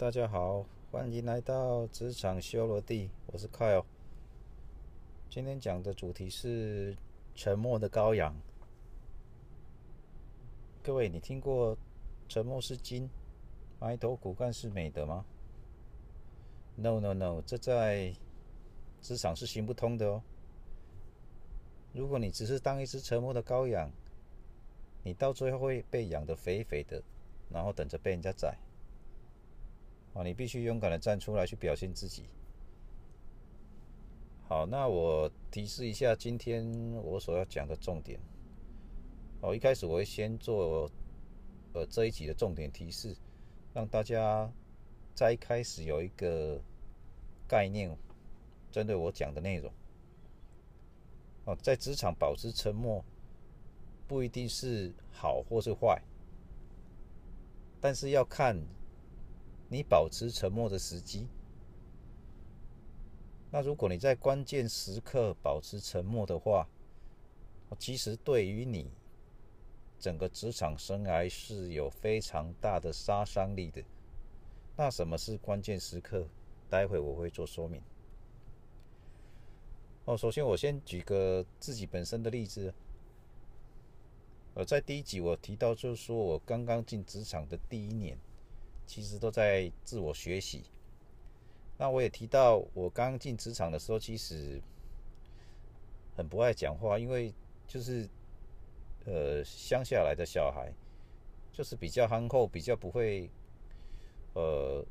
大家好，欢迎来到职场修罗地，我是 Kyle。今天讲的主题是沉默的羔羊。各位，你听过“沉默是金，埋头苦干是美德”吗？No No No，这在职场是行不通的哦。如果你只是当一只沉默的羔羊，你到最后会被养得肥肥的，然后等着被人家宰。啊，你必须勇敢的站出来去表现自己。好，那我提示一下今天我所要讲的重点。哦，一开始我会先做呃这一集的重点提示，让大家在一开始有一个概念，针对我讲的内容。哦，在职场保持沉默不一定是好或是坏，但是要看。你保持沉默的时机，那如果你在关键时刻保持沉默的话，其实对于你整个职场生涯是有非常大的杀伤力的。那什么是关键时刻？待会我会做说明。哦，首先我先举个自己本身的例子。呃，在第一集我提到，就是说我刚刚进职场的第一年。其实都在自我学习。那我也提到，我刚进职场的时候，其实很不爱讲话，因为就是呃乡下来的小孩，就是比较憨厚，比较不会呃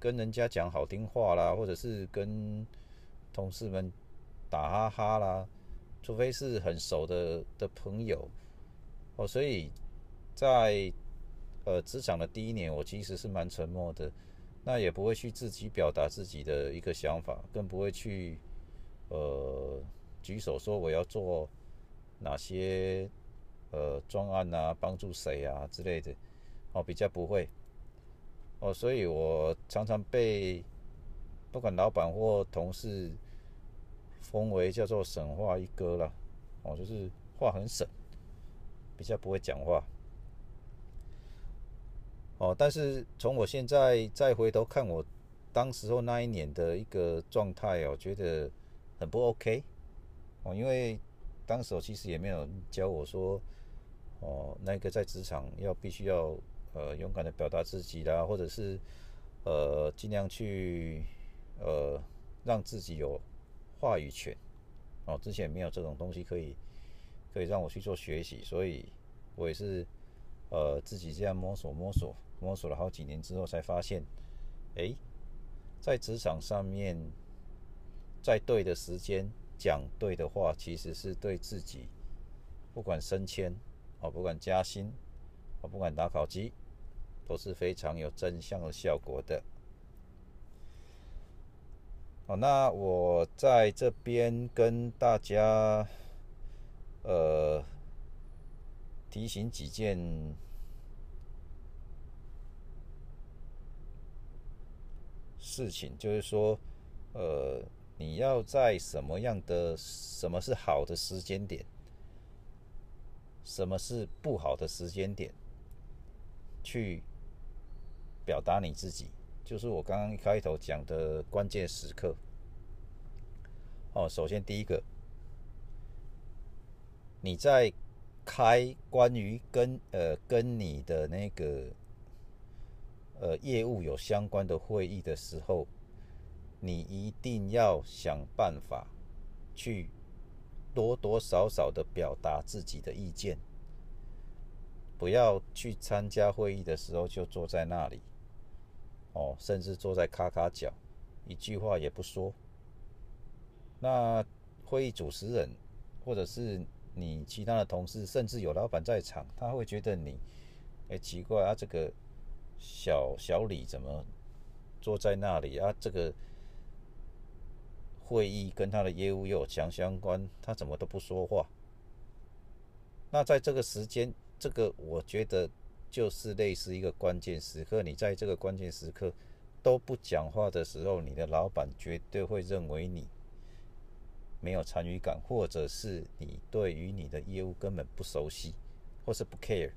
跟人家讲好听话啦，或者是跟同事们打哈哈啦，除非是很熟的的朋友哦，所以在。呃，职场的第一年，我其实是蛮沉默的，那也不会去自己表达自己的一个想法，更不会去呃举手说我要做哪些呃专案啊，帮助谁啊之类的，哦，比较不会哦，所以我常常被不管老板或同事封为叫做省话一哥了，哦，就是话很省，比较不会讲话。哦，但是从我现在再回头看我当时候那一年的一个状态哦，觉得很不 OK 哦，因为当时我其实也没有教我说哦，那个在职场要必须要呃勇敢的表达自己啦，或者是呃尽量去呃让自己有话语权。哦，之前没有这种东西可以可以让我去做学习，所以我也是呃自己这样摸索摸索。摸索了好几年之后，才发现，哎，在职场上面，在对的时间讲对的话，其实是对自己，不管升迁哦，不管加薪哦，不管打考绩，都是非常有正向的效果的。好，那我在这边跟大家，呃，提醒几件。事情就是说，呃，你要在什么样的、什么是好的时间点，什么是不好的时间点，去表达你自己，就是我刚刚一开头讲的关键时刻。哦，首先第一个，你在开关于跟呃跟你的那个。呃，业务有相关的会议的时候，你一定要想办法去多多少少的表达自己的意见，不要去参加会议的时候就坐在那里，哦，甚至坐在咔咔角，一句话也不说。那会议主持人或者是你其他的同事，甚至有老板在场，他会觉得你，哎，奇怪啊，这个。小小李怎么坐在那里啊？这个会议跟他的业务又有强相关，他怎么都不说话？那在这个时间，这个我觉得就是类似一个关键时刻。你在这个关键时刻都不讲话的时候，你的老板绝对会认为你没有参与感，或者是你对于你的业务根本不熟悉，或是不 care。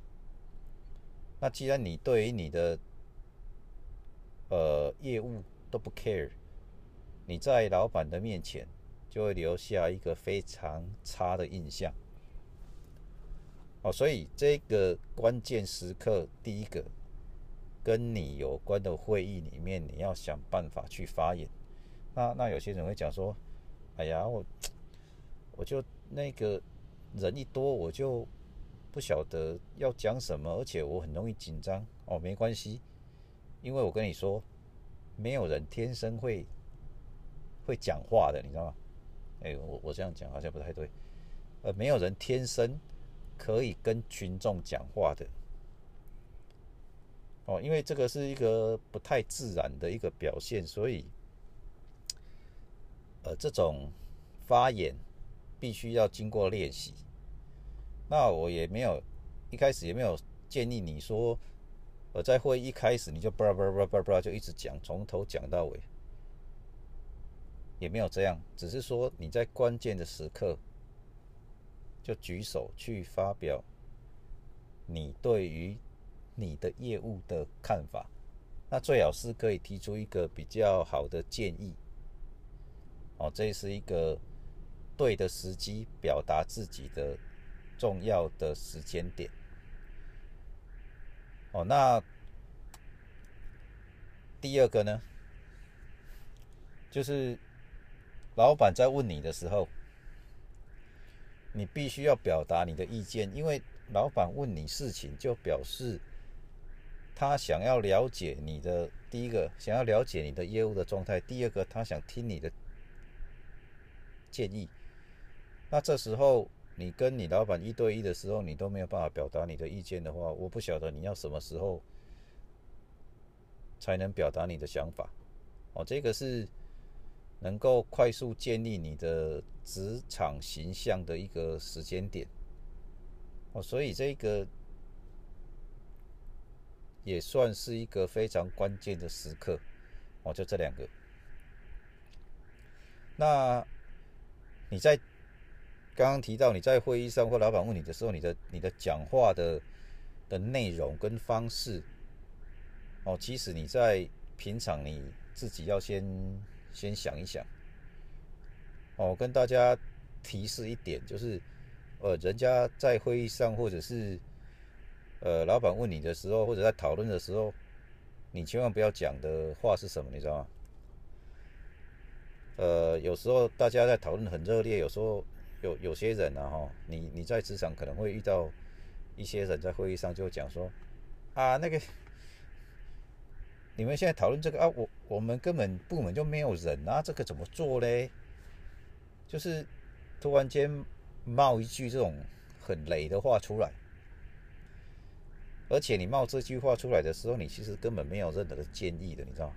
那既然你对于你的呃业务都不 care，你在老板的面前就会留下一个非常差的印象。哦，所以这个关键时刻，第一个跟你有关的会议里面，你要想办法去发言。那那有些人会讲说：“哎呀，我我就那个人一多，我就不晓得要讲什么，而且我很容易紧张。”哦，没关系，因为我跟你说，没有人天生会会讲话的，你知道吗？哎，我我这样讲好像不太对。呃，没有人天生。可以跟群众讲话的哦，因为这个是一个不太自然的一个表现，所以呃，这种发言必须要经过练习。那我也没有一开始也没有建议你说，呃，在会议一开始你就叭叭叭叭叭就一直讲，从头讲到尾，也没有这样，只是说你在关键的时刻。就举手去发表你对于你的业务的看法，那最好是可以提出一个比较好的建议。哦，这是一个对的时机表达自己的重要的时间点。哦，那第二个呢，就是老板在问你的时候。你必须要表达你的意见，因为老板问你事情，就表示他想要了解你的第一个，想要了解你的业务的状态；第二个，他想听你的建议。那这时候你跟你老板一对一的时候，你都没有办法表达你的意见的话，我不晓得你要什么时候才能表达你的想法。哦，这个是。能够快速建立你的职场形象的一个时间点哦，所以这个也算是一个非常关键的时刻哦，就这两个。那你在刚刚提到你在会议上或老板问你的时候，你的你的讲话的的内容跟方式哦，其实你在平常你自己要先。先想一想，哦，跟大家提示一点，就是，呃，人家在会议上，或者是，呃，老板问你的时候，或者在讨论的时候，你千万不要讲的话是什么，你知道吗？呃，有时候大家在讨论很热烈，有时候有有些人啊，哈，你你在职场可能会遇到一些人在会议上就讲说，啊，那个。你们现在讨论这个啊，我我们根本部门就没有人啊，这个怎么做嘞？就是突然间冒一句这种很雷的话出来，而且你冒这句话出来的时候，你其实根本没有任何的建议的，你知道吗？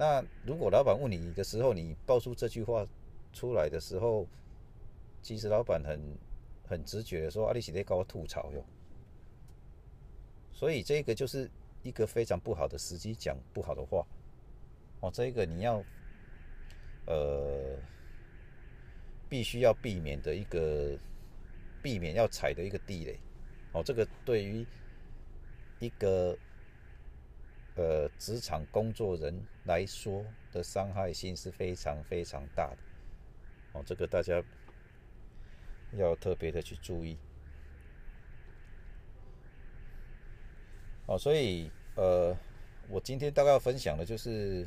那如果老板问你的时候，你爆出这句话出来的时候，其实老板很很直觉的说：“阿里喜在搞我吐槽哟。”所以这个就是。一个非常不好的时机讲不好的话，哦，这个你要，呃，必须要避免的一个，避免要踩的一个地雷，哦，这个对于一个呃职场工作人来说的伤害性是非常非常大的，哦，这个大家要特别的去注意。哦，所以呃，我今天大概要分享的就是，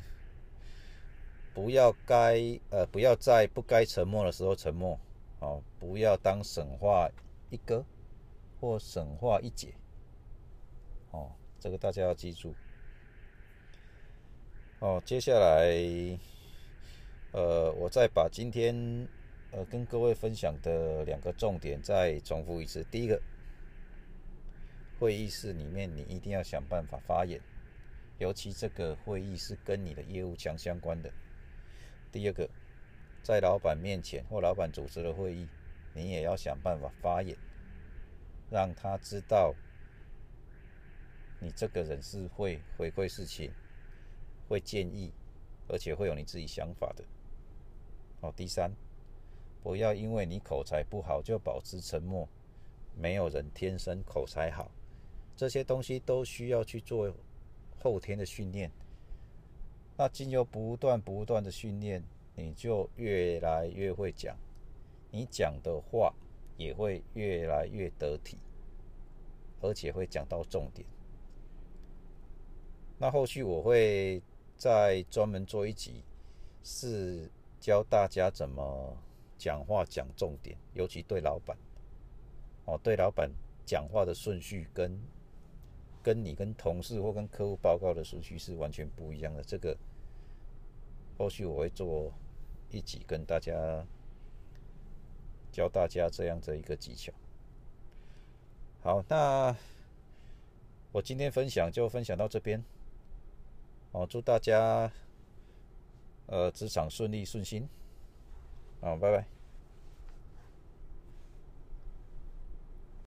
不要该呃不要在不该沉默的时候沉默，哦，不要当神话一哥或神话一姐，哦，这个大家要记住。哦，接下来呃，我再把今天呃跟各位分享的两个重点再重复一次，第一个。会议室里面，你一定要想办法发言，尤其这个会议是跟你的业务强相关的。第二个，在老板面前或老板主持的会议，你也要想办法发言，让他知道你这个人是会回馈事情、会建议，而且会有你自己想法的。好，第三，不要因为你口才不好就保持沉默，没有人天生口才好。这些东西都需要去做后天的训练，那经由不断不断的训练，你就越来越会讲，你讲的话也会越来越得体，而且会讲到重点。那后续我会再专门做一集，是教大家怎么讲话讲重点，尤其对老板。哦，对老板讲话的顺序跟跟你跟同事或跟客户报告的顺序是完全不一样的。这个后续我会做一集跟大家教大家这样的一个技巧。好，那我今天分享就分享到这边。哦，祝大家呃职场顺利顺心。好，拜拜。